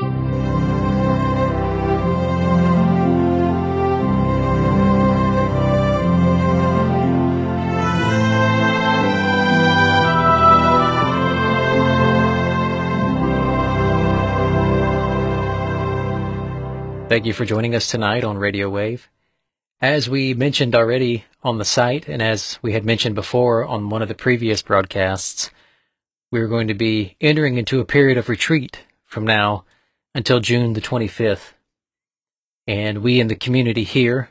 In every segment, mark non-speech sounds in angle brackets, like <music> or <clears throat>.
Thank you for joining us tonight on Radio Wave. As we mentioned already on the site, and as we had mentioned before on one of the previous broadcasts, we're going to be entering into a period of retreat from now until June the 25th. And we in the community here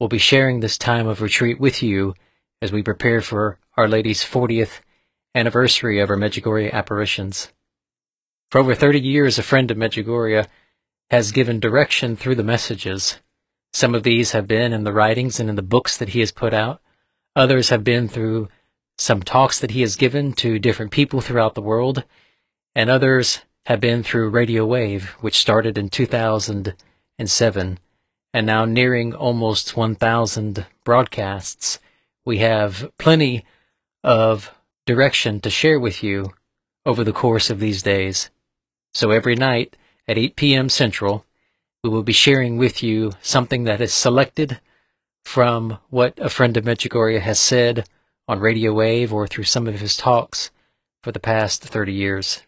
will be sharing this time of retreat with you as we prepare for Our Lady's 40th anniversary of her Medjugorje apparitions. For over 30 years, a friend of Medjugorje has given direction through the messages. Some of these have been in the writings and in the books that he has put out. Others have been through some talks that he has given to different people throughout the world. And others have been through Radio Wave, which started in 2007 and now nearing almost 1,000 broadcasts. We have plenty of direction to share with you over the course of these days. So every night, at 8 p.m. Central, we will be sharing with you something that is selected from what a friend of Medjugorje has said on Radio Wave or through some of his talks for the past 30 years.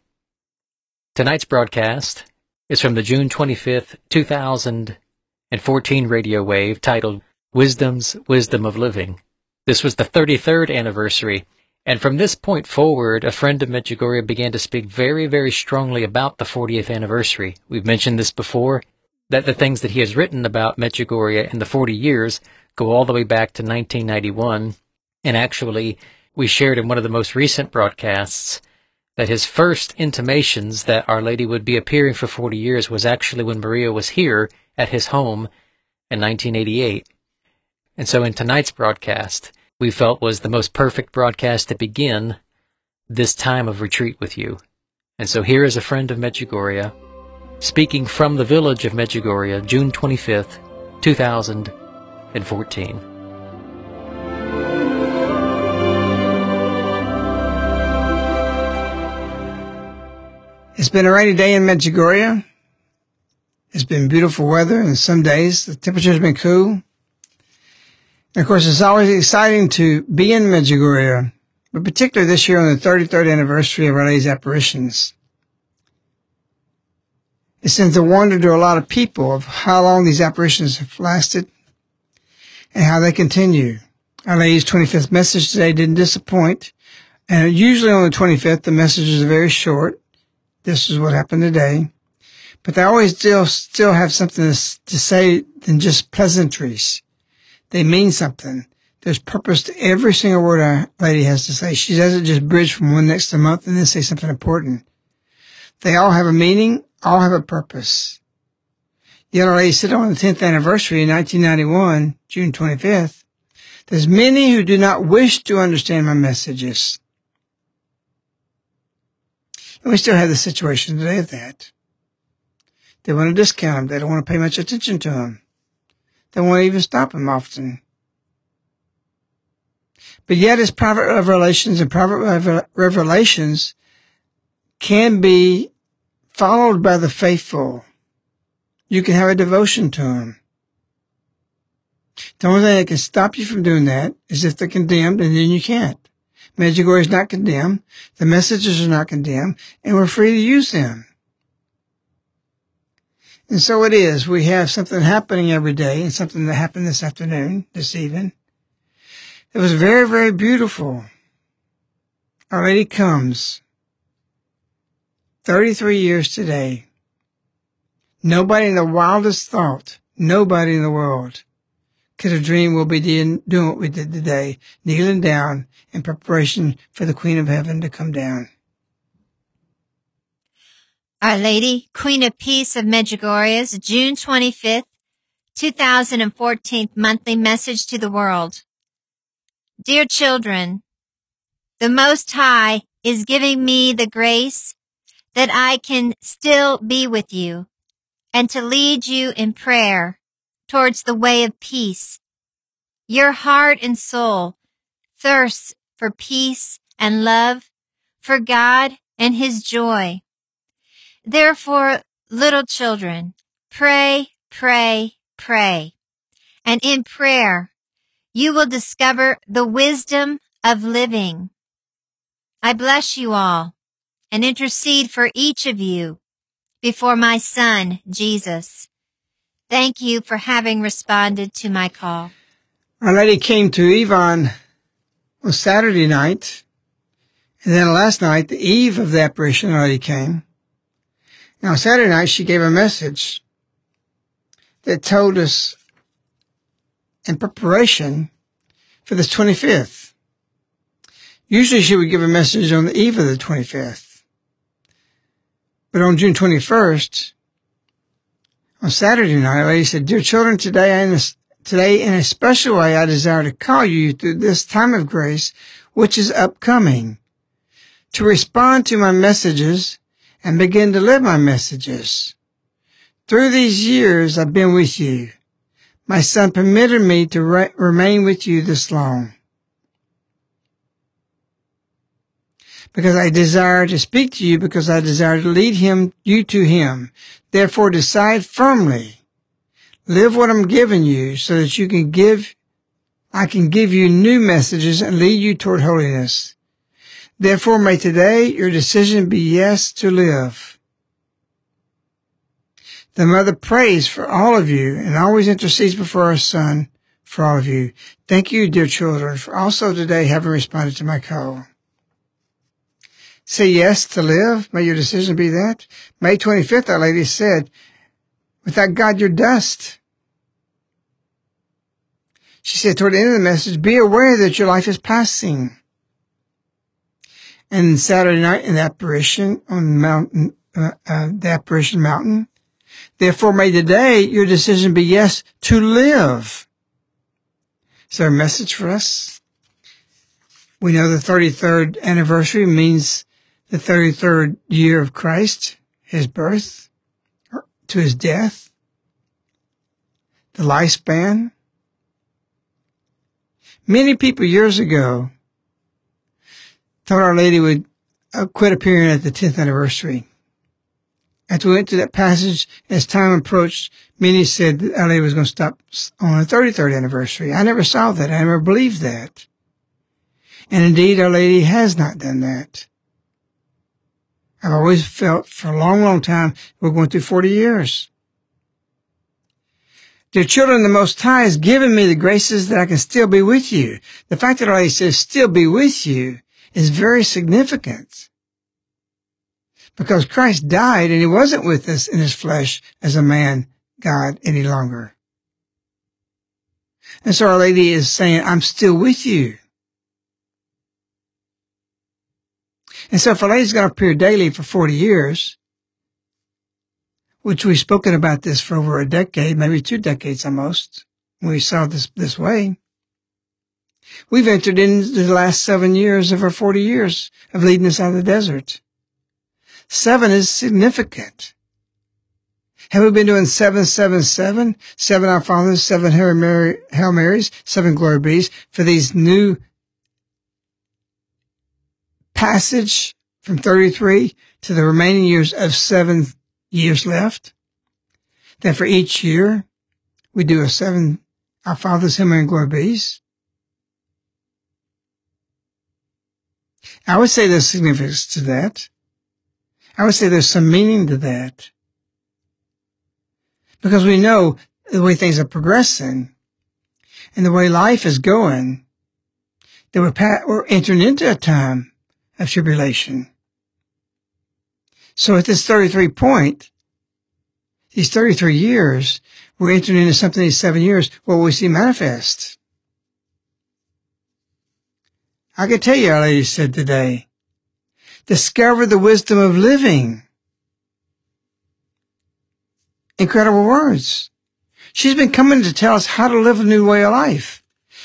Tonight's broadcast is from the June 25th, 2014 Radio Wave titled Wisdom's Wisdom of Living. This was the 33rd anniversary and from this point forward, a friend of Medjugorje began to speak very, very strongly about the 40th anniversary. We've mentioned this before, that the things that he has written about Medjugorje in the 40 years go all the way back to 1991. And actually, we shared in one of the most recent broadcasts that his first intimations that Our Lady would be appearing for 40 years was actually when Maria was here at his home in 1988. And so in tonight's broadcast, we felt was the most perfect broadcast to begin this time of retreat with you. And so here is a friend of Medjugorje speaking from the village of Medjugorje, June 25th, 2014. It's been a rainy day in Medjugorje. It's been beautiful weather, and some days the temperature's been cool. And of course, it's always exciting to be in Medjugorje, but particularly this year on the 33rd anniversary of Lady's apparitions. It sends a wonder to a lot of people of how long these apparitions have lasted and how they continue. Our Lady's 25th message today didn't disappoint. And usually on the 25th, the messages are very short. This is what happened today. But they always still, still have something to, to say than just pleasantries. They mean something. There's purpose to every single word our lady has to say. She doesn't just bridge from one next to month and then say something important. They all have a meaning, all have a purpose. Yet our lady said on the 10th anniversary in 1991, June 25th, there's many who do not wish to understand my messages. And we still have the situation today of that. They want to discount them. They don't want to pay much attention to them. They won't even stop him often. But yet his private revelations and private revelations can be followed by the faithful. You can have a devotion to him. The only thing that can stop you from doing that is if they're condemned and then you can't. Medjugorje is not condemned. The messages are not condemned and we're free to use them. And so it is. We have something happening every day and something that happened this afternoon, this evening. It was very, very beautiful. Our Lady comes. 33 years today. Nobody in the wildest thought, nobody in the world could have dreamed we'll be doing what we did today, kneeling down in preparation for the Queen of Heaven to come down. Our Lady, Queen of Peace of Medjugorje's June 25th, 2014 monthly message to the world. Dear children, the Most High is giving me the grace that I can still be with you and to lead you in prayer towards the way of peace. Your heart and soul thirsts for peace and love, for God and His joy. Therefore, little children, pray, pray, pray. And in prayer, you will discover the wisdom of living. I bless you all and intercede for each of you before my son, Jesus. Thank you for having responded to my call. Our Lady came to Ivan on Saturday night, and then last night, the eve of the apparition, Our Lady came. Now, Saturday night, she gave a message that told us in preparation for the 25th. Usually she would give a message on the eve of the 25th. But on June 21st, on Saturday night, lady said, Dear children, today in a, today in a special way, I desire to call you through this time of grace, which is upcoming, to respond to my messages and begin to live my messages. Through these years, I've been with you. My son permitted me to re- remain with you this long. Because I desire to speak to you, because I desire to lead him, you to him. Therefore decide firmly. Live what I'm giving you so that you can give, I can give you new messages and lead you toward holiness. Therefore may today your decision be yes to live. The mother prays for all of you and always intercedes before her son for all of you. Thank you, dear children, for also today having responded to my call. Say yes to live. May your decision be that. May 25th, Our Lady said, without God, you're dust. She said toward the end of the message, be aware that your life is passing. And Saturday night in the apparition on mountain, uh, uh, the apparition mountain, Therefore, may today your decision be yes to live. Is there a message for us? We know the 33rd anniversary means the 33rd year of Christ, his birth to his death, the lifespan. Many people years ago thought Our Lady would uh, quit appearing at the 10th anniversary. As we went to that passage, as time approached, many said that Lady was going to stop on the 33rd anniversary. I never saw that. I never believed that. And indeed, Our Lady has not done that. I've always felt for a long, long time we're going through 40 years. Dear children, the Most High has given me the graces that I can still be with you. The fact that Lady says still be with you is very significant because Christ died and he wasn't with us in his flesh as a man, God, any longer. And so Our Lady is saying, I'm still with you. And so if Our Lady's going to appear daily for 40 years, which we've spoken about this for over a decade, maybe two decades almost, we saw this this way, we've entered into the last seven years of our 40 years of leading us out of the desert. Seven is significant. Have we been doing seven, seven, seven, seven Our Fathers, seven Hail, Mary, Hail Marys, seven Glory Be's for these new passage from 33 to the remaining years of seven years left? Then for each year, we do a seven Our Fathers, Hail Mary, Glory Be's. I would say there's significance to that. I would say there's some meaning to that. Because we know the way things are progressing and the way life is going, that we're, we're entering into a time of tribulation. So at this 33 point, these 33 years, we're entering into something these seven years where we see manifest. I can tell you, Our Lady said today, Discover the wisdom of living. Incredible words. She's been coming to tell us how to live a new way of life.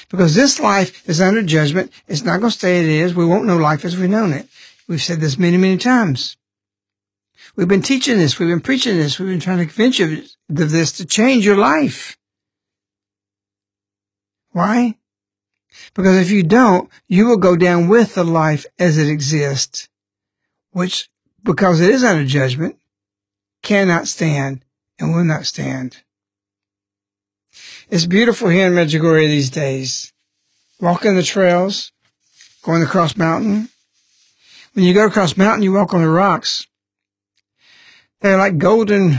Because this life is under judgment. It's not going to stay as it is. We won't know life as we've known it. We've said this many, many times. We've been teaching this. We've been preaching this. We've been trying to convince you of this to change your life. Why? Because if you don't, you will go down with the life as it exists which, because it is under judgment, cannot stand and will not stand. It's beautiful here in Medjugorje these days. Walking the trails, going across mountain. When you go across mountain, you walk on the rocks. They're like golden,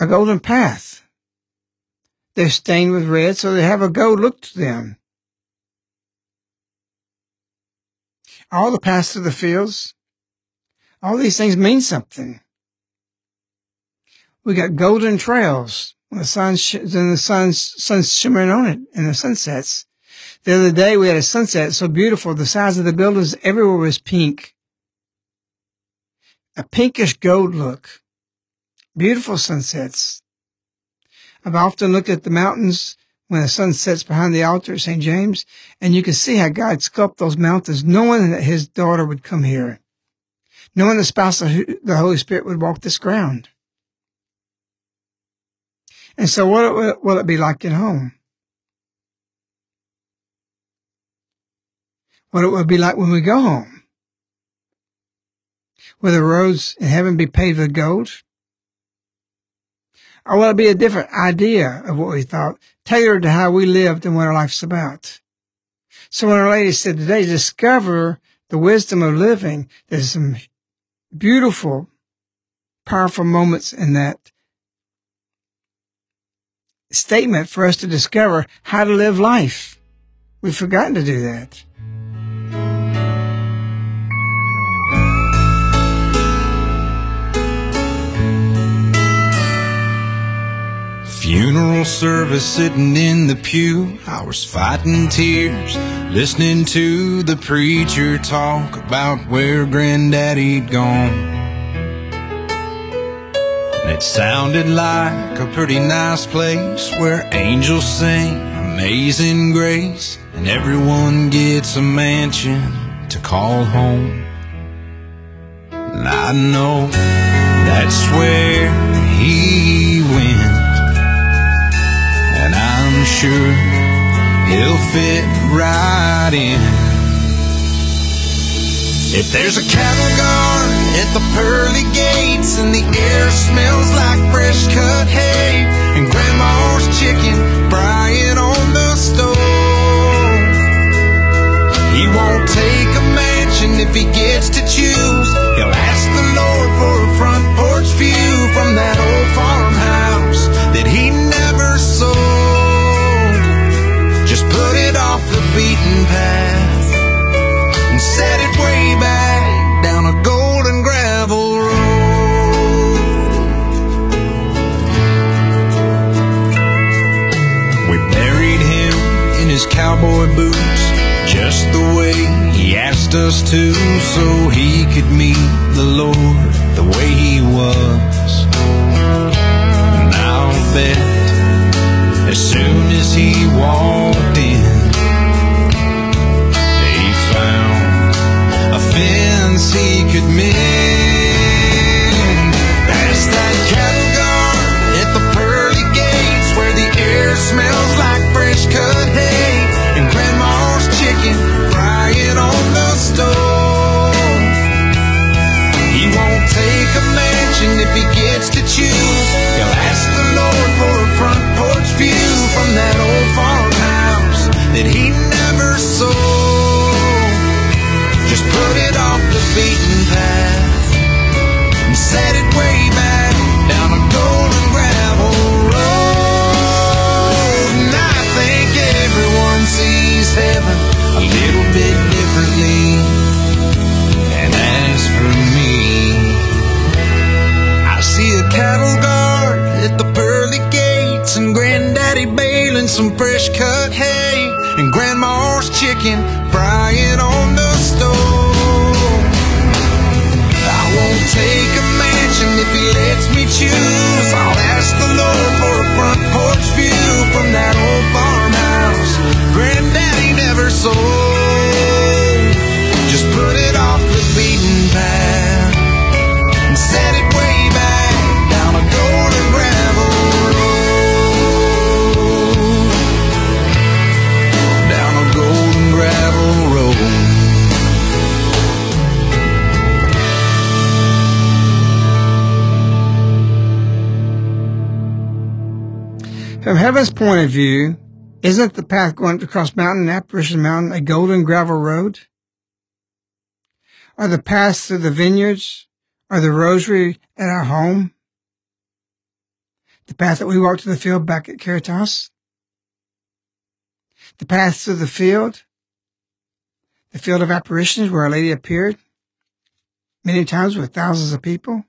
a golden path. They're stained with red, so they have a gold look to them. All the paths through the fields, all these things mean something. We got golden trails when the sun, sh- when the sun's, sun's shimmering on it and the sunsets. The other day we had a sunset so beautiful. The size of the buildings everywhere was pink. A pinkish gold look. Beautiful sunsets. I've often looked at the mountains when the sun sets behind the altar at St. James, and you can see how God sculpted those mountains, knowing that his daughter would come here, knowing the spouse of the Holy Spirit would walk this ground. And so what will it be like at home? What it will be like when we go home? Will the roads in heaven be paved with gold? Or will it be a different idea of what we thought, tailored to how we lived and what our life's about? So when Our Lady said today, discover the wisdom of living, there's some beautiful, powerful moments in that statement for us to discover how to live life. We've forgotten to do that. Funeral service sitting in the pew, I was fighting tears, listening to the preacher talk about where granddaddy'd gone. And it sounded like a pretty nice place where angels sing amazing grace, and everyone gets a mansion to call home. And I know that's where he went and I'm sure he'll fit right in. If there's a cattle guard at the pearly gates and the air smells like fresh cut hay and grandma's chicken frying on the stove, he won't take a mansion if he gets to choose. He'll ask the Lord for a front porch view from that old farmhouse his cowboy boots just the way he asked us to so he could meet the Lord the way he was. And I'll bet as soon as he walked in, he found a fence he could mend. Past that cattle guard at the pearly gates where the air smells like fresh cut hay chicken on the stove. He won't take a mansion if he gets to choose. He'll ask the Lord for a front porch view from that old farmhouse that he never sold. Just put it off the beaten path some fresh cut hay and grandma's chicken frying on the stove. I won't take a mansion if he lets me choose. I'll ask the Lord for a front porch view from that old farmhouse granddaddy never sold. Heaven's point of view, isn't the path going across Mountain, Apparition Mountain, a golden gravel road? Are the paths through the vineyards or the rosary at our home? The path that we walk to the field back at Caritas? The path through the field? The field of apparitions where Our Lady appeared? Many times with thousands of people?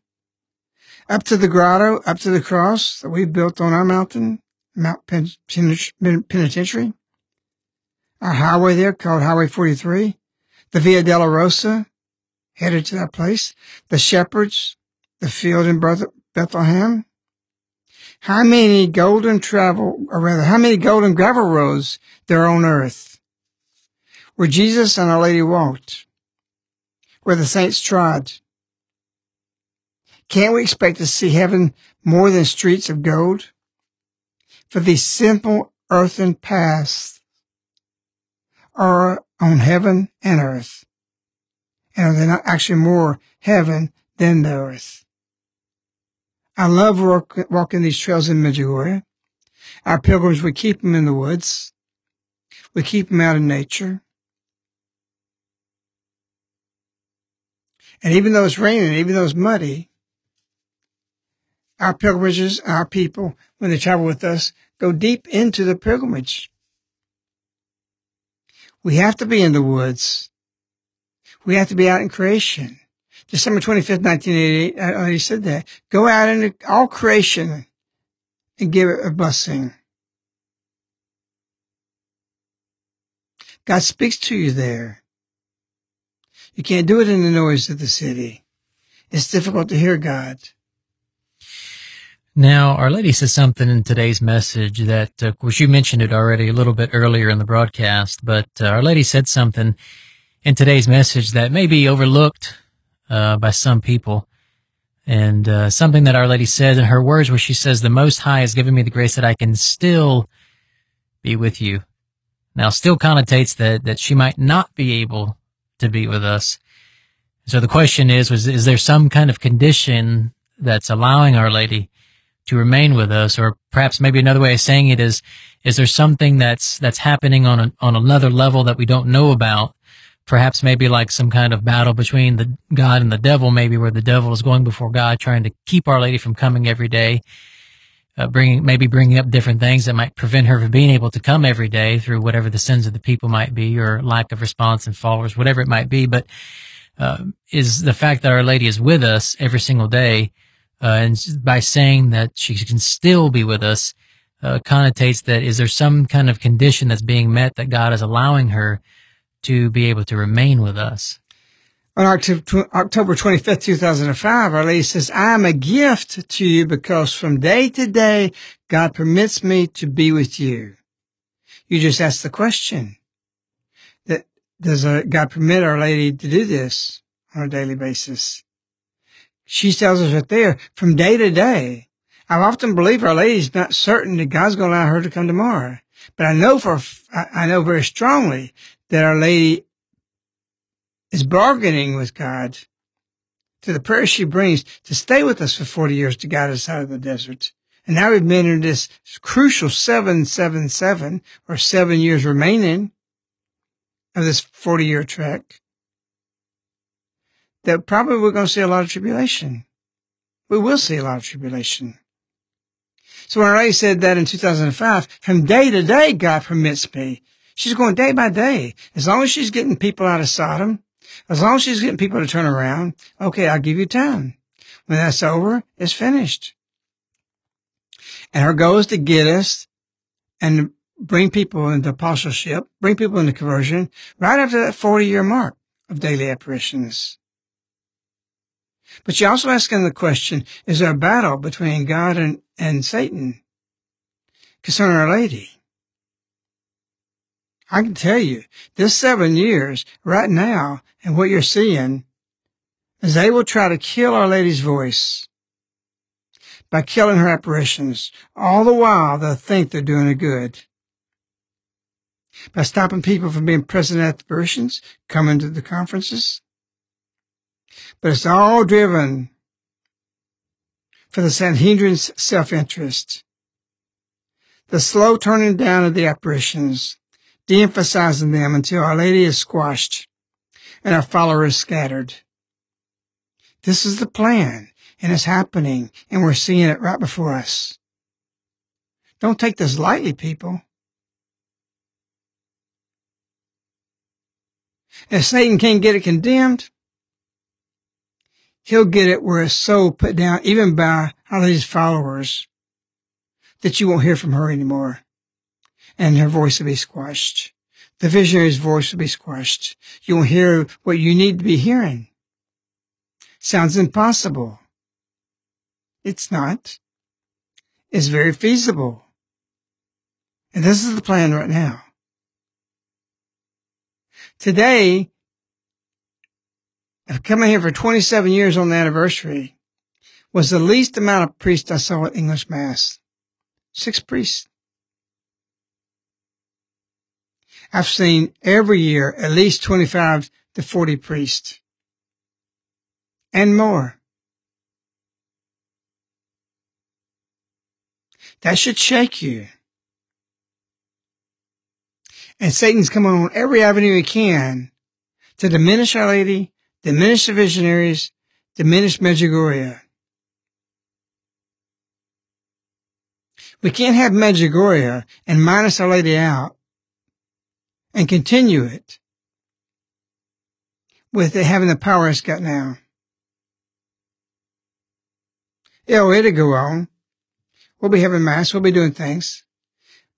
Up to the grotto, up to the cross that we built on our mountain, Mount Penitentiary? Our highway there called Highway 43? The Via Dolorosa, headed to that place, the shepherds, the field in Bethlehem. How many golden travel, or rather, how many golden gravel roads there are on earth? Where Jesus and Our Lady walked, where the saints trod. Can't we expect to see heaven more than streets of gold? For these simple earthen paths are on heaven and earth and they're not actually more heaven than the earth. I love walk, walking these trails in Medjugorje. Our pilgrims, we keep them in the woods. We keep them out in nature. And even though it's raining, even though it's muddy, our pilgrimages, our people, when they travel with us, go deep into the pilgrimage. We have to be in the woods. We have to be out in creation. December 25th, 1988, I already said that. Go out into all creation and give it a blessing. God speaks to you there. You can't do it in the noise of the city. It's difficult to hear God. Now, Our Lady says something in today's message that, of course, you mentioned it already a little bit earlier in the broadcast, but uh, Our Lady said something in today's message that may be overlooked uh, by some people. And uh, something that Our Lady said in her words, where she says, The Most High has given me the grace that I can still be with you. Now, still connotates that, that she might not be able to be with us. So the question is, was, is there some kind of condition that's allowing Our Lady to remain with us? Or perhaps maybe another way of saying it is, is there something that's, that's happening on a, on another level that we don't know about perhaps maybe like some kind of battle between the God and the devil, maybe where the devil is going before God, trying to keep Our Lady from coming every day, uh, bringing maybe bringing up different things that might prevent her from being able to come every day through whatever the sins of the people might be, or lack of response and followers, whatever it might be. But uh, is the fact that Our Lady is with us every single day, uh, and by saying that she can still be with us. Uh, connotates that is there some kind of condition that's being met that God is allowing her to be able to remain with us. On October 25th, 2005, Our Lady says, I am a gift to you because from day to day, God permits me to be with you. You just ask the question that does God permit Our Lady to do this on a daily basis? She tells us right there, from day to day. I often believe Our Lady's not certain that God's going to allow her to come tomorrow. But I know for, I know very strongly that Our Lady is bargaining with God to the prayer she brings to stay with us for 40 years to guide us out of the desert. And now we've been in this crucial 777 or seven years remaining of this 40 year trek that probably we're going to see a lot of tribulation. We will see a lot of tribulation. So when Ray said that in 2005, from day to day, God permits me She's going day by day. As long as she's getting people out of Sodom, as long as she's getting people to turn around, okay, I'll give you time. When that's over, it's finished. And her goal is to get us and bring people into apostleship, bring people into conversion right after that 40 year mark of daily apparitions. But she also asking the question, is there a battle between God and, and Satan concerning Our Lady? I can tell you, this seven years right now and what you're seeing is they will try to kill Our Lady's voice by killing her apparitions. All the while they'll think they're doing a good. By stopping people from being present at the apparitions, coming to the conferences. But it's all driven for the Sanhedrin's self-interest. the slow turning down of the apparitions, de-emphasizing them until Our Lady is squashed and our followers scattered. This is the plan, and it's happening, and we're seeing it right before us. Don't take this lightly, people. If Satan can't get it condemned, he'll get it where it's so put down, even by all these followers, that you won't hear from her anymore. And her voice will be squashed. The visionary's voice will be squashed. You won't hear what you need to be hearing. Sounds impossible. It's not. It's very feasible. And this is the plan right now. Today, I've come here for 27 years on the anniversary, was the least amount of priests I saw at English Mass. Six priests. I've seen every year at least 25 to 40 priests and more. That should shake you. And Satan's coming on every avenue he can to diminish Our Lady, diminish the visionaries, diminish Medjugorje. We can't have Medjugorje and minus Our Lady out and continue it with it having the power it's got now. Oh, it'll go on. We'll be having mass. We'll be doing things,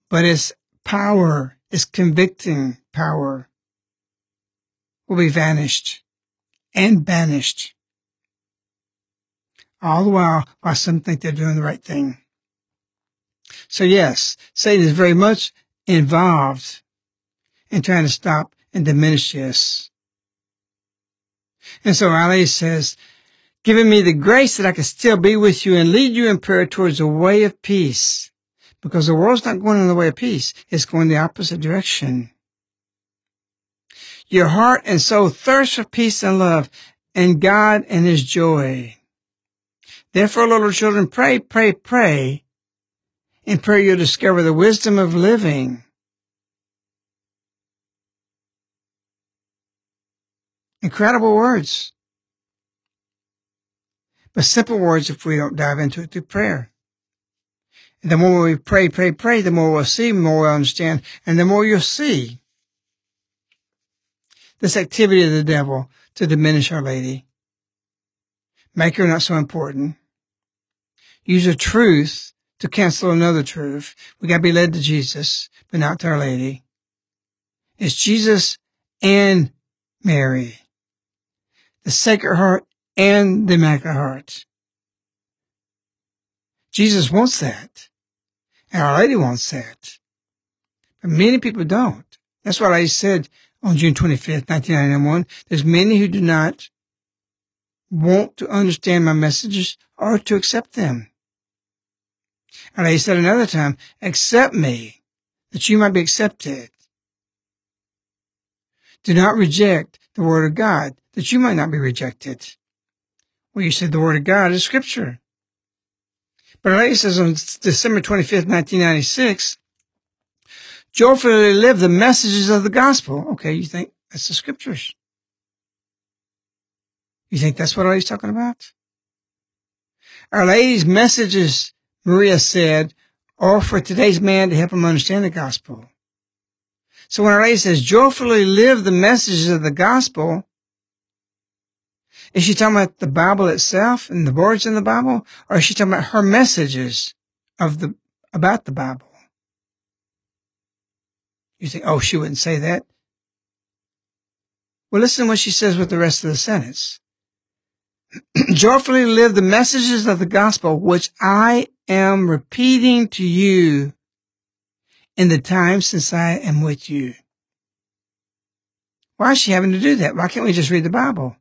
but its power, its convicting power will be vanished and banished. All the while, while some think they're doing the right thing. So yes, Satan is very much involved in trying to stop and diminish this. And so Ali says, giving me the grace that I can still be with you and lead you in prayer towards a way of peace. Because the world's not going in the way of peace. It's going the opposite direction. Your heart and soul thirst for peace and love and God and his joy. Therefore, little children, pray, pray, pray. In prayer, you'll discover the wisdom of living. Incredible words but simple words if we don't dive into it through prayer. And the more we pray, pray, pray, the more we'll see, the more we'll understand, and the more you'll see this activity of the devil to diminish Our Lady. Make her not so important. Use a truth to cancel another truth. We gotta be led to Jesus, but not to Our Lady. It's Jesus and Mary. The Sacred Heart and the Immaculate Heart. Jesus wants that. And Our Lady wants that. But many people don't. That's what I said on June 25th, 1991. There's many who do not want to understand my messages or to accept them. And I said another time, accept me that you might be accepted. Do not reject the word of God that you might not be rejected. Well, you said the Word of God is Scripture. But Lady says on December 25th, 1996, joyfully live the messages of the gospel. Okay, you think that's the Scriptures. You think that's what Lady's talking about? Our Lady's messages, Maria said, are for today's man to help him understand the gospel. So when Our Lady says, joyfully live the messages of the gospel, is she talking about the Bible itself and the words in the Bible? Or is she talking about her messages of the, about the Bible? You think, oh, she wouldn't say that. Well, listen to what she says with the rest of the sentence. <clears throat> Joyfully live the messages of the gospel, which I am repeating to you in the time since I am with you. Why is she having to do that? Why can't we just read the Bible?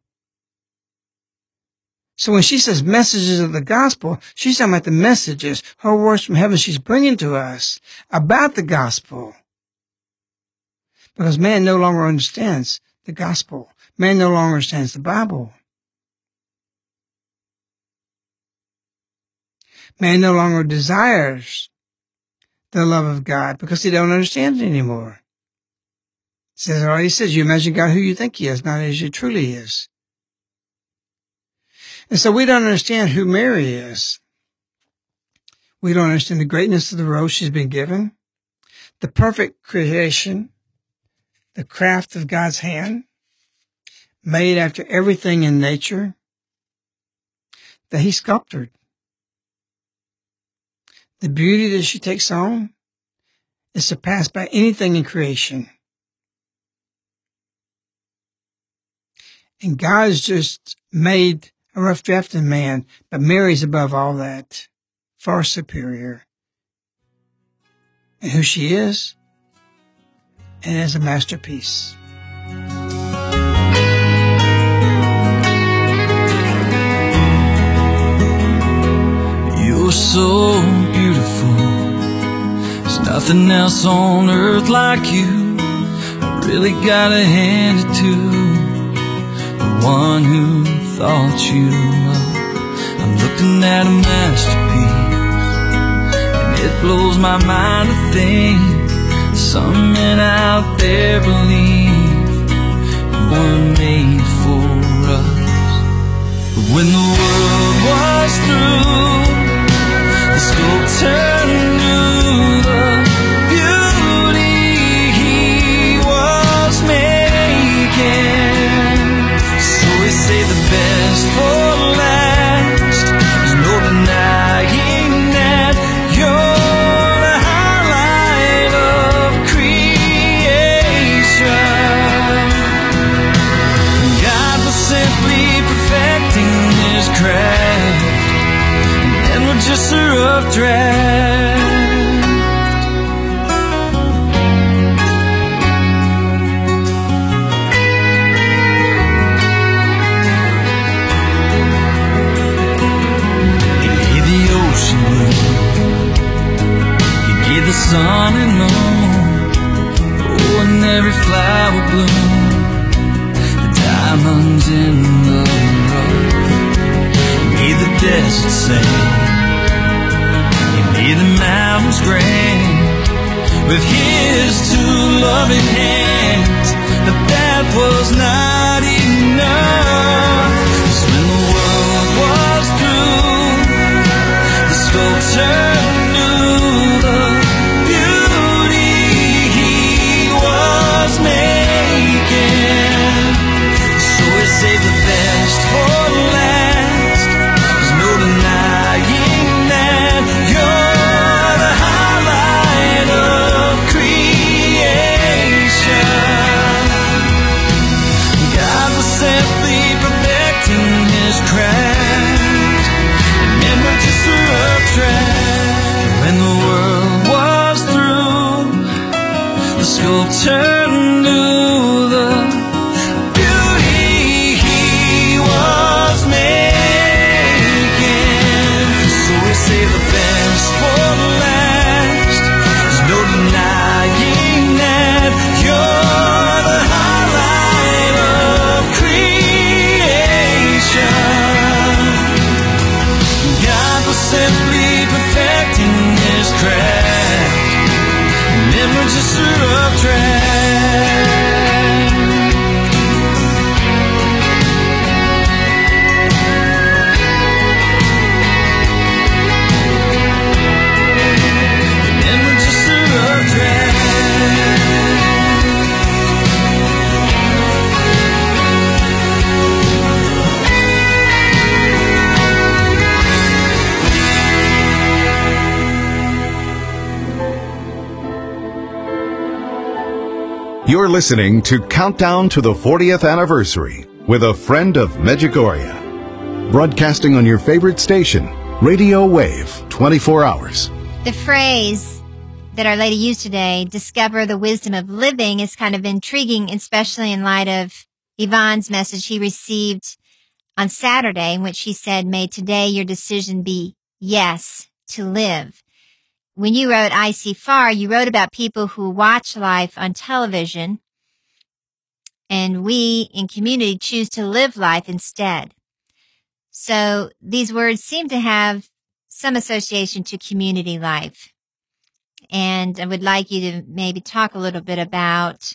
So when she says messages of the gospel, she's talking about the messages, her words from heaven she's bringing to us about the gospel. Because man no longer understands the gospel. Man no longer understands the Bible. Man no longer desires the love of God because he don't understand it anymore. It says, already says, you imagine God who you think he is, not as he truly is. And so we don't understand who Mary is. We don't understand the greatness of the role she's been given, the perfect creation, the craft of God's hand, made after everything in nature that he sculptured. The beauty that she takes on is surpassed by anything in creation. And God has just made a rough drafting man, but Mary's above all that, far superior. And who she is, and as a masterpiece. You're so beautiful. There's nothing else on earth like you. I really gotta hand it to the one who thought you up. I'm looking at a masterpiece, and it blows my mind to think someone out there believe were made for us. But when the world was through, the sculptor knew the desert sing. He made the mountains green with his two loving hands. But that was not enough. Listening to Countdown to the 40th Anniversary with a friend of Medjugorje. Broadcasting on your favorite station, Radio Wave, 24 hours. The phrase that Our Lady used today, discover the wisdom of living, is kind of intriguing, especially in light of Ivan's message he received on Saturday, in which he said, May today your decision be yes to live. When you wrote I See Far, you wrote about people who watch life on television, and we in community choose to live life instead. So these words seem to have some association to community life. and I would like you to maybe talk a little bit about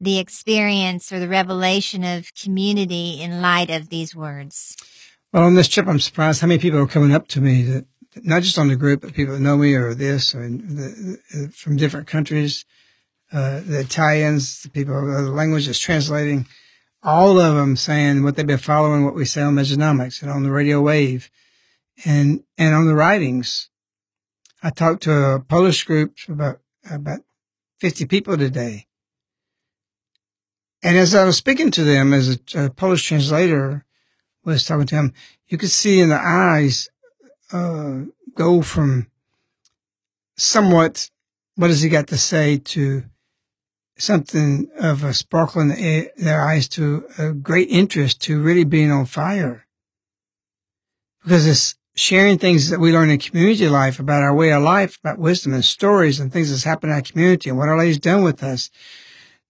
the experience or the revelation of community in light of these words. Well, on this trip, I'm surprised how many people are coming up to me that not just on the group, but people that know me or this or the, from different countries, uh, the Italians, the people, the language is translating, all of them saying what they've been following, what we say on Mejanomics and on the radio wave and, and on the writings. I talked to a Polish group, about, about 50 people today. And as I was speaking to them as a, a Polish translator was talking to them, you could see in the eyes uh, go from somewhat, what has he got to say, to something of a sparkle in the, their eyes to a great interest to really being on fire. Because it's sharing things that we learn in community life about our way of life, about wisdom and stories and things that's happened in our community and what our lady's done with us.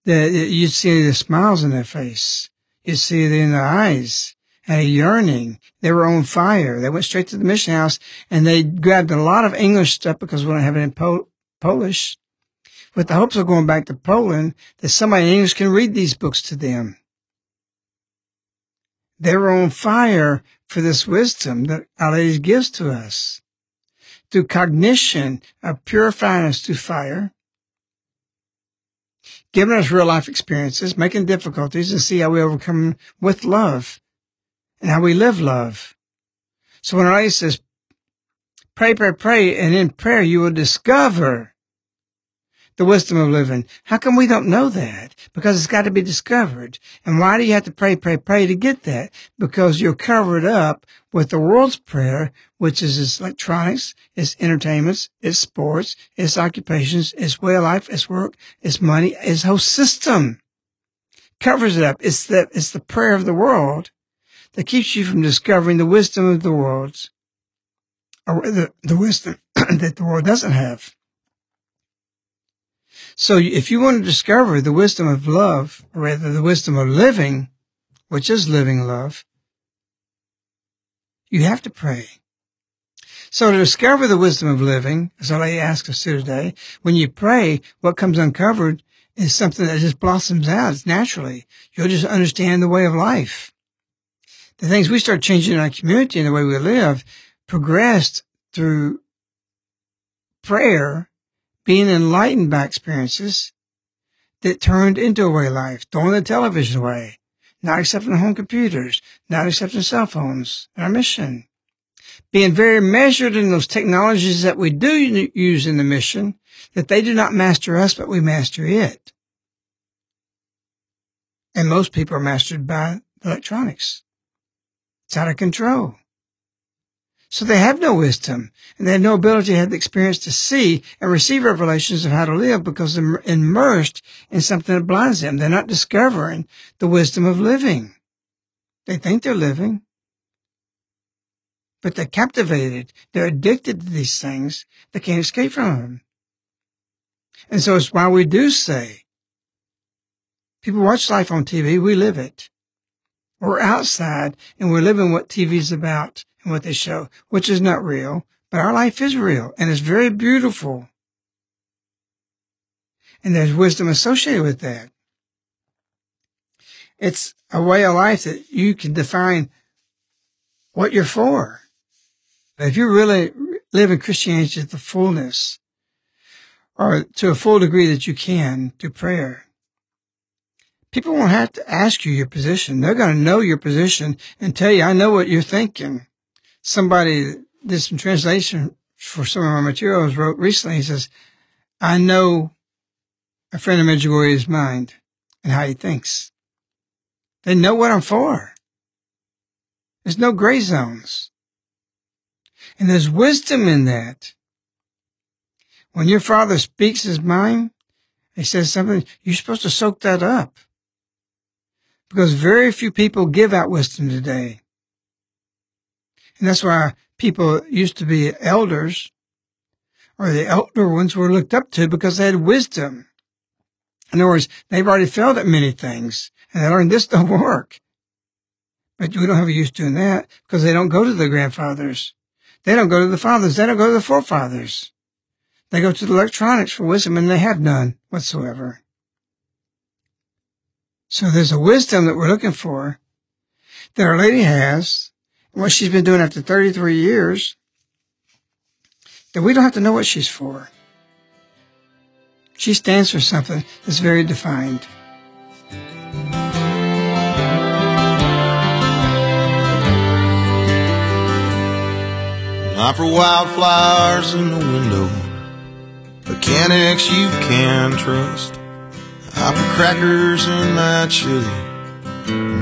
That you see the smiles in their face. You see it in their eyes and a yearning. They were on fire. They went straight to the mission house and they grabbed a lot of English stuff because we don't have it in Pol- Polish with the hopes of going back to Poland that somebody in English can read these books to them. They were on fire for this wisdom that Our Lady gives to us through cognition of purifying us through fire, giving us real life experiences, making difficulties and see how we overcome with love and how we live love. So when Our says, pray, pray, pray, and in prayer you will discover the wisdom of living. How come we don't know that? Because it's got to be discovered. And why do you have to pray, pray, pray to get that? Because you're covered up with the world's prayer, which is its electronics, its entertainments, its sports, its occupations, its way of life, its work, its money, its whole system. Covers it up. It's the, it's the prayer of the world that keeps you from discovering the wisdom of the world, or the, the wisdom <clears throat> that the world doesn't have. So if you want to discover the wisdom of love, or rather the wisdom of living, which is living love, you have to pray. So to discover the wisdom of living, as lady asked us to today, when you pray, what comes uncovered is something that just blossoms out naturally. You'll just understand the way of life. The things we start changing in our community and the way we live progressed through prayer being enlightened by experiences that turned into a way life, throwing the television away, not accepting home computers, not accepting cell phones, our mission. Being very measured in those technologies that we do use in the mission, that they do not master us, but we master it. And most people are mastered by electronics. It's out of control. So they have no wisdom and they have no ability to have the experience to see and receive revelations of how to live because they're immersed in something that blinds them. They're not discovering the wisdom of living. They think they're living, but they're captivated. They're addicted to these things. They can't escape from them. And so it's why we do say people watch life on TV. We live it. We're outside and we're living what TV's about and what they show, which is not real, but our life is real and it's very beautiful. And there's wisdom associated with that. It's a way of life that you can define what you're for. If you really live in Christianity to the fullness, or to a full degree that you can through prayer, people won't have to ask you your position. They're going to know your position and tell you, I know what you're thinking somebody did some translation for some of my materials wrote recently. He says, I know a friend of Medjugorje's mind and how he thinks. They know what I'm for. There's no gray zones. And there's wisdom in that. When your father speaks his mind, he says something, you're supposed to soak that up. Because very few people give out wisdom today. And that's why people used to be elders or the elder ones were looked up to because they had wisdom. In other words, they've already failed at many things and they learned this don't <laughs> work. But we don't have a use doing that because they don't go to the grandfathers. They don't go to the fathers. They don't go to the forefathers. They go to the electronics for wisdom and they have none whatsoever. So there's a wisdom that we're looking for that Our Lady has, what she's been doing after 33 years, that we don't have to know what she's for. She stands for something that's very defined. Not for wildflowers in the window, mechanics you can trust. I for crackers in my chili,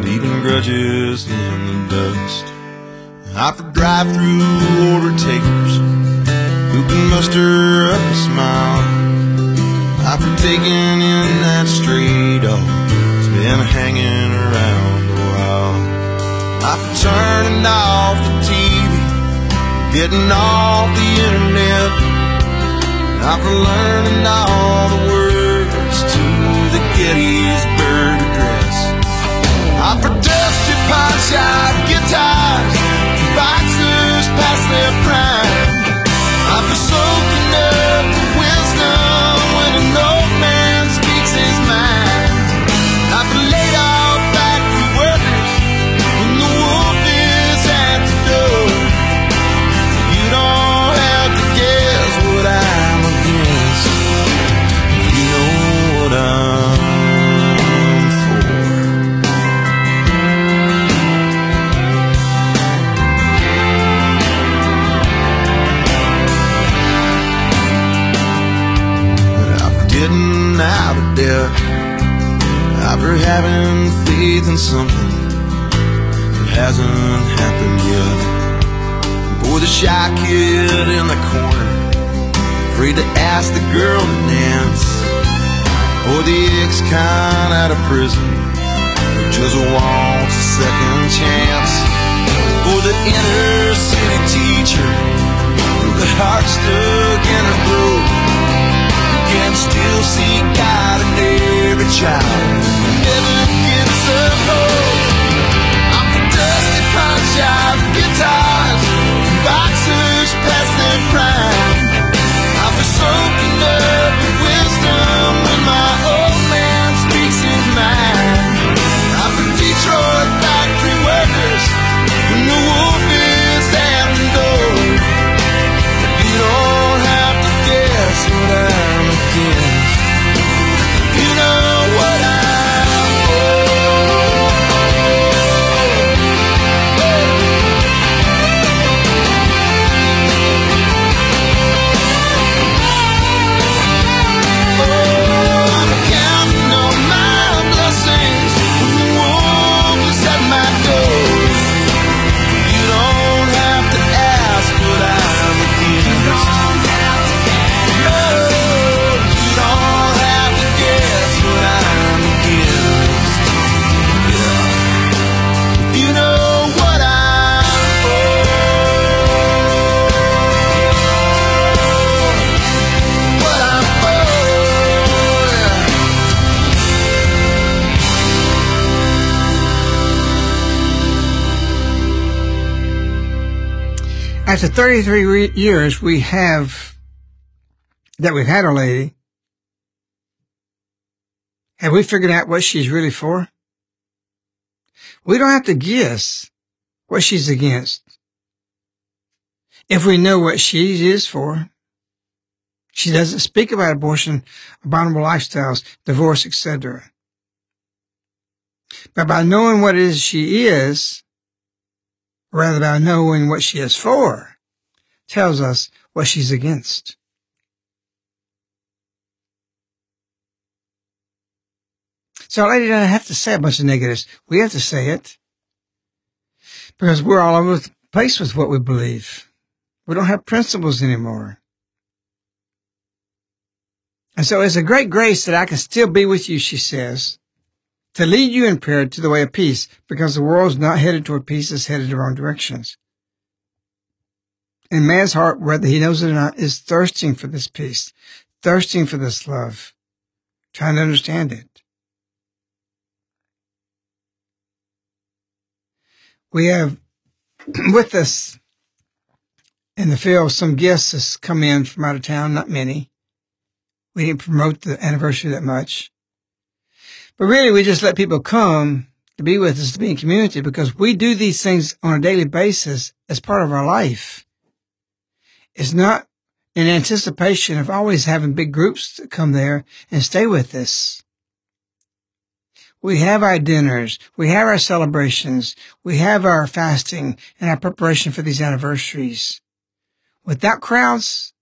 leaving grudges in the dust. I for drive-through order takers who can muster up a smile. I for taking in that stray dog that's been hanging around a while. I for turning off the TV getting off the internet. I'm for learning all the words to the Gettysburg Address. I'm for dusty pawn After having faith in something that hasn't happened yet. For the shy kid in the corner, afraid to ask the girl to dance. Or the ex-con out of prison, who just wants a second chance. For the inner city teacher, with a heart stuck in her throat, who can still see God in every child, guitars, boxers past their prime. After 33 re- years, we have that we've had Our Lady. Have we figured out what she's really for? We don't have to guess what she's against. If we know what she is for, she doesn't speak about abortion, abominable lifestyles, divorce, etc. But by knowing what it is she is, rather by knowing what she is for, tells us what she's against. So Our Lady doesn't have to say a bunch of negatives. We have to say it. Because we're all over the place with what we believe. We don't have principles anymore. And so it's a great grace that I can still be with you, she says, to lead you in prayer to the way of peace, because the world's not headed toward peace, it's headed the wrong directions. And man's heart, whether he knows it or not, is thirsting for this peace, thirsting for this love, trying to understand it. We have <clears throat> with us in the field, some guests that's come in from out of town, not many. We didn't promote the anniversary that much. But really, we just let people come to be with us, to be in community, because we do these things on a daily basis as part of our life. It's not in anticipation of always having big groups to come there and stay with us. We have our dinners. We have our celebrations. We have our fasting and our preparation for these anniversaries. Without crowds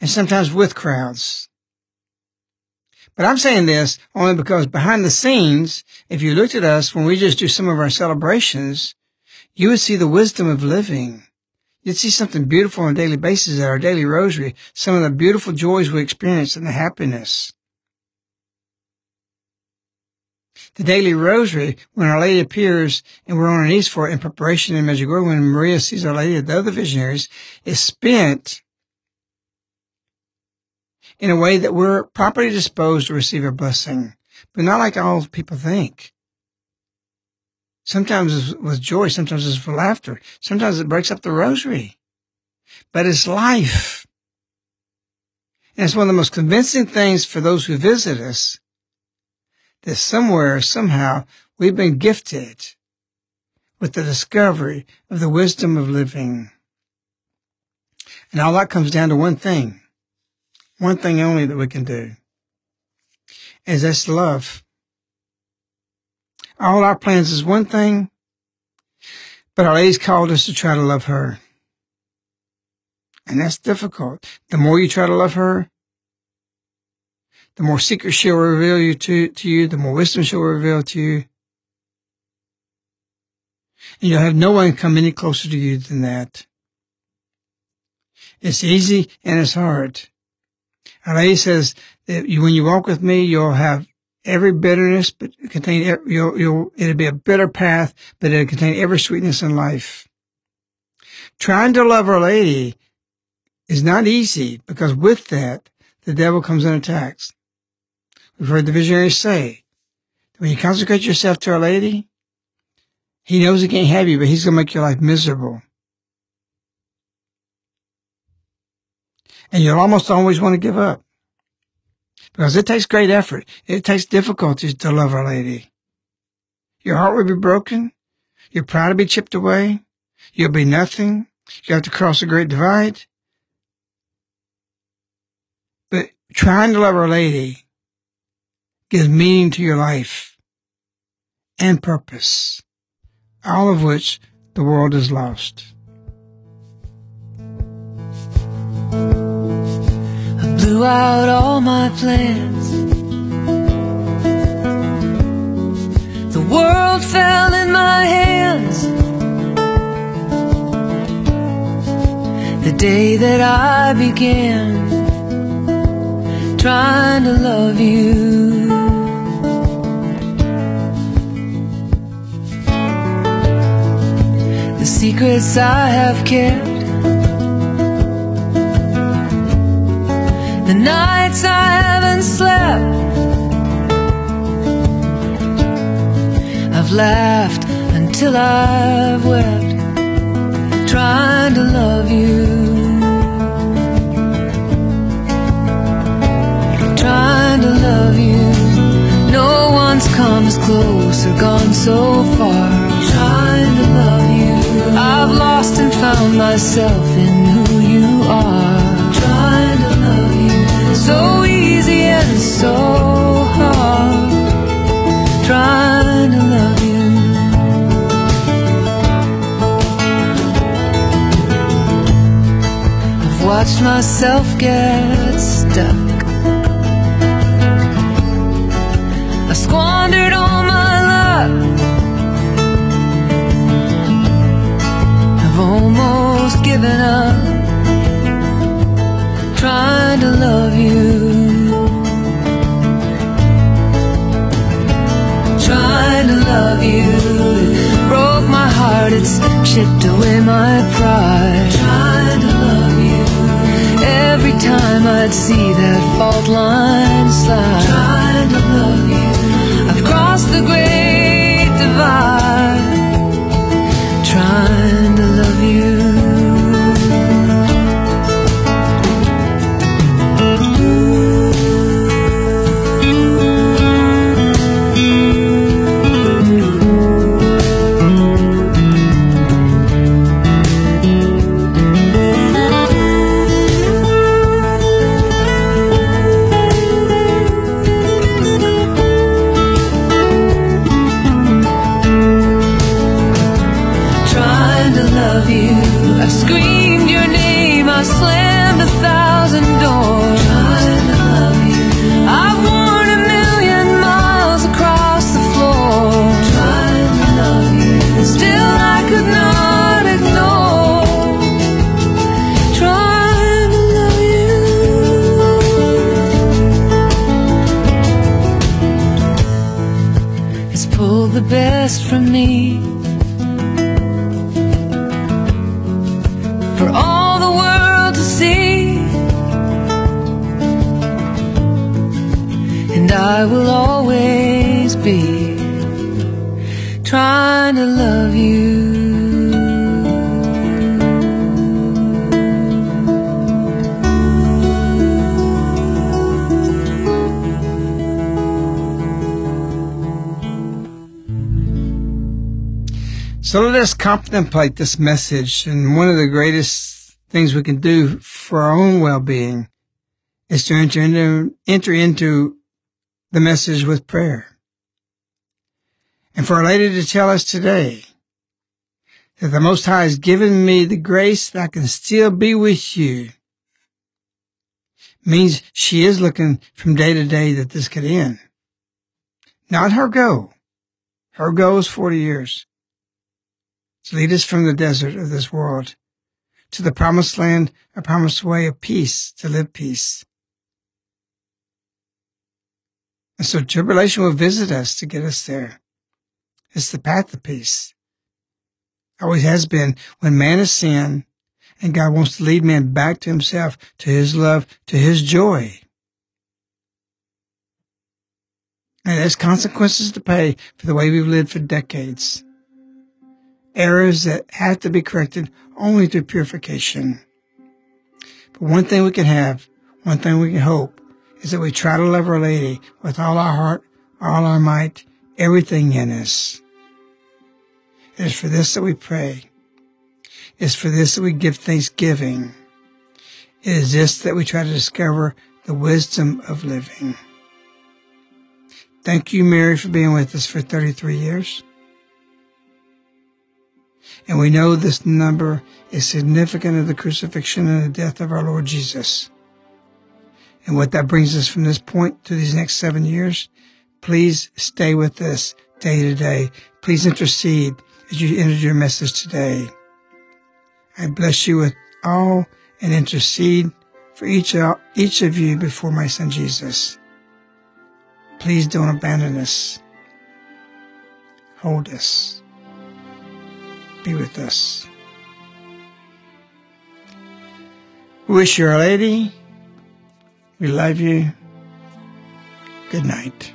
and sometimes with crowds. But I'm saying this only because behind the scenes, if you looked at us when we just do some of our celebrations, you would see the wisdom of living. You'd see something beautiful on a daily basis at our daily rosary, some of the beautiful joys we experience and the happiness. The daily rosary, when Our Lady appears and we're on our knees for it in preparation in Medjugorje, when Maria sees Our Lady, and the other visionaries, is spent in a way that we're properly disposed to receive a blessing, but not like all people think. Sometimes it's with joy, sometimes it's with laughter, sometimes it breaks up the rosary. But it's life. And it's one of the most convincing things for those who visit us that somewhere, somehow, we've been gifted with the discovery of the wisdom of living. And all that comes down to one thing one thing only that we can do is that's love. All our plans is one thing, but our Lady's called us to try to love her. And that's difficult. The more you try to love her, the more secrets she'll reveal you to, to you, the more wisdom she'll reveal to you. And you'll have no one come any closer to you than that. It's easy and it's hard. Our Lady says that when you walk with me, you'll have every bitterness, but contain, you'll, you'll, it'll be a bitter path, but it'll contain every sweetness in life. Trying to love Our Lady is not easy because with that, the devil comes and attacks. We've heard the visionaries say, when you consecrate yourself to Our Lady, he knows he can't have you, but he's going to make your life miserable. and you'll almost always want to give up because it takes great effort. It takes difficulties to love Our Lady. Your heart will be broken. Your pride will be chipped away. You'll be nothing. You have to cross a great divide. But trying to love Our Lady gives meaning to your life and purpose, all of which the world has lost. Blew out all my plans. The world fell in my hands. The day that I began trying to love you. The secrets I have kept the nights I haven't slept. I've laughed until I've wept, trying to love you. Trying to love you. No one's come as close or gone so far. Trying to love you. I've lost and found myself in who you are. So easy and so hard. Trying to love you. I've watched myself get stuck. I squandered all my luck. I've almost given up trying to love you. Trying to love you. It broke my heart, it's chipped away my pride. Trying to love you. Every time I'd see that fault line slide. Trying to love you. I've crossed the great divide. Trying to love you. from me. Us contemplate this message. And one of the greatest things we can do for our own well-being is to enter into, enter into the message with prayer. And for Our Lady to tell us today that the Most High has given me the grace that I can still be with you means she is looking from day to day that this could end. Not her goal. Her goal is 40 years to lead us from the desert of this world to the promised land, a promised way of peace, to live peace. And so tribulation will visit us to get us there. It's the path of peace. Always has been when man is sin and God wants to lead man back to himself, to his love, to his joy. And there's consequences to pay for the way we've lived for decades errors that have to be corrected only through purification. But one thing we can have, one thing we can hope, is that we try to love Our Lady with all our heart, all our might, everything in us. It is for this that we pray. It is for this that we give thanksgiving. It is this that we try to discover the wisdom of living. Thank you, Mary, for being with us for 33 years. And we know this number is significant of the crucifixion and the death of our Lord Jesus. And what that brings us from this point to these next seven years, please stay with us day to day. Please intercede as you enter your message today. I bless you with all and intercede for each, each of you before my son Jesus. Please don't abandon us. Hold us be with us. Wish you, a Lady. We love you. Good night.